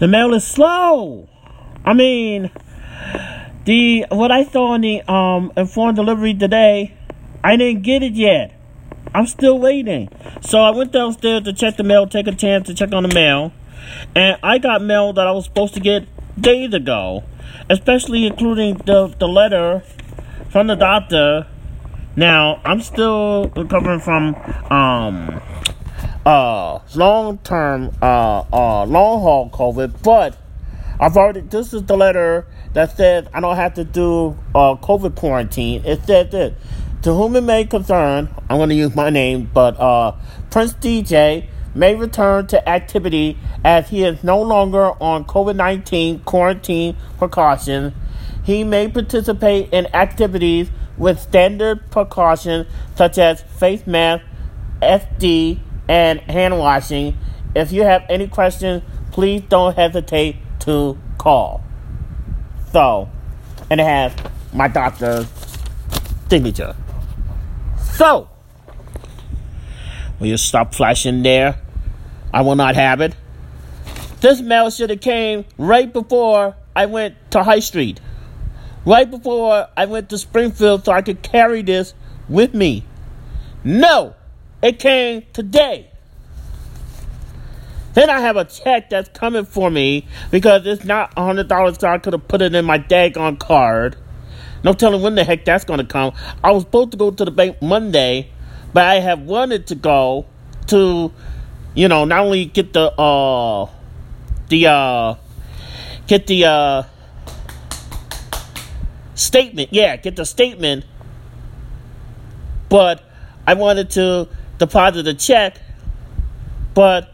The mail is slow. I mean, the what I saw on the um informed delivery today, I didn't get it yet. I'm still waiting. So I went downstairs to check the mail, take a chance to check on the mail, and I got mail that I was supposed to get days ago, especially including the the letter from the doctor. Now I'm still recovering from um uh long term uh uh long haul COVID, but I've already this is the letter that says I don't have to do uh COVID quarantine. It said this. To whom it may concern, I'm gonna use my name, but uh Prince DJ may return to activity as he is no longer on COVID 19 quarantine precautions. He may participate in activities with standard precautions such as face mask, SD, and hand washing. If you have any questions, please don't hesitate to call. So, and it has my doctor's signature. So, will you stop flashing there? I will not have it. This mail should have came right before I went to High Street. Right before I went to Springfield so I could carry this with me. No! It came today. Then I have a check that's coming for me because it's not $100 so I could have put it in my daggone card. No telling when the heck that's going to come. I was supposed to go to the bank Monday, but I have wanted to go to, you know, not only get the, uh, the, uh, get the, uh, statement. Yeah, get the statement. But I wanted to deposit a check, but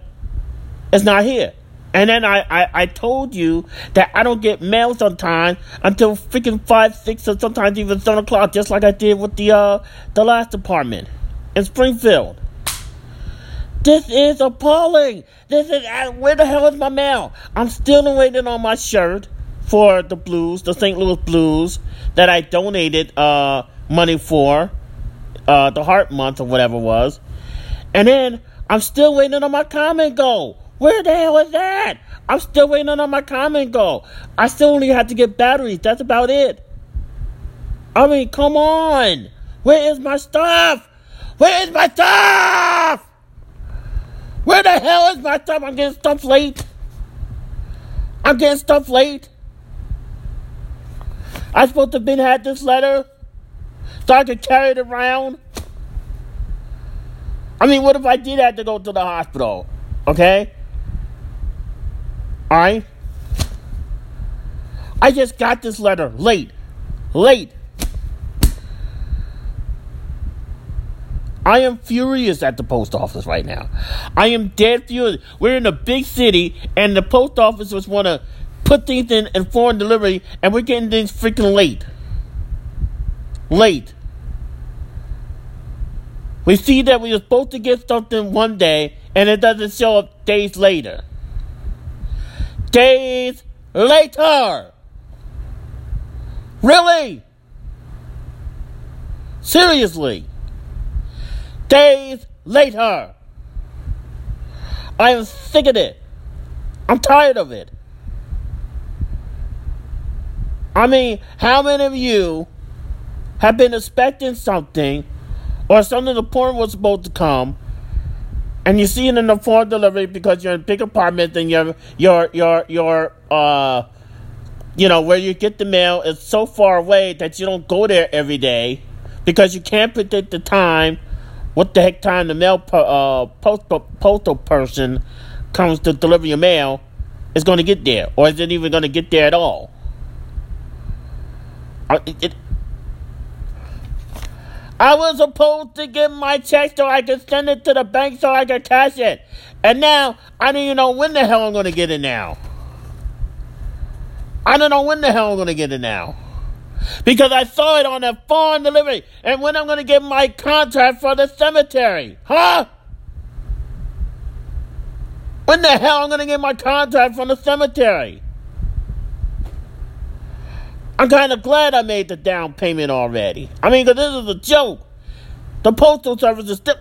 it's not here. And then I, I, I told you that I don't get mail sometimes until freaking five, six, or sometimes even seven o'clock, just like I did with the uh the last apartment in Springfield. This is appalling. This is uh, where the hell is my mail? I'm still waiting on my shirt for the Blues, the St. Louis Blues, that I donated uh money for, uh the Heart Month or whatever it was. And then I'm still waiting on my comment goal. Where the hell is that? I'm still waiting on my comment goal. I still only have to get batteries. That's about it. I mean, come on. Where is my stuff? Where is my stuff? Where the hell is my stuff? I'm getting stuff late. I'm getting stuff late. I supposed to have been had this letter so I could carry it around. I mean, what if I did have to go to the hospital? Okay? Alright? I just got this letter late. Late. I am furious at the post office right now. I am dead furious. We're in a big city, and the post office just want to put things in, informed delivery, and we're getting things freaking late. Late. We see that we were supposed to get something one day, and it doesn't show up days later. Days later! Really? Seriously? Days later! I am sick of it. I'm tired of it. I mean, how many of you have been expecting something or something important was supposed to come and you see it in the phone delivery because you're in a big apartment and your your your your uh you know where you get the mail is so far away that you don't go there every day because you can't predict the time what the heck time the mail uh postal postal person comes to deliver your mail is going to get there or is it even going to get there at all? Uh, it, it, I was supposed to get my check so I could send it to the bank so I could cash it. And now I don't even know when the hell I'm going to get it now. I don't know when the hell I'm going to get it now. Because I saw it on a phone delivery. And when I'm going to get my contract for the cemetery. Huh? When the hell I'm going to get my contract from the cemetery? I'm kind of glad I made the down payment already. I mean, because this is a joke. The Postal Service is still.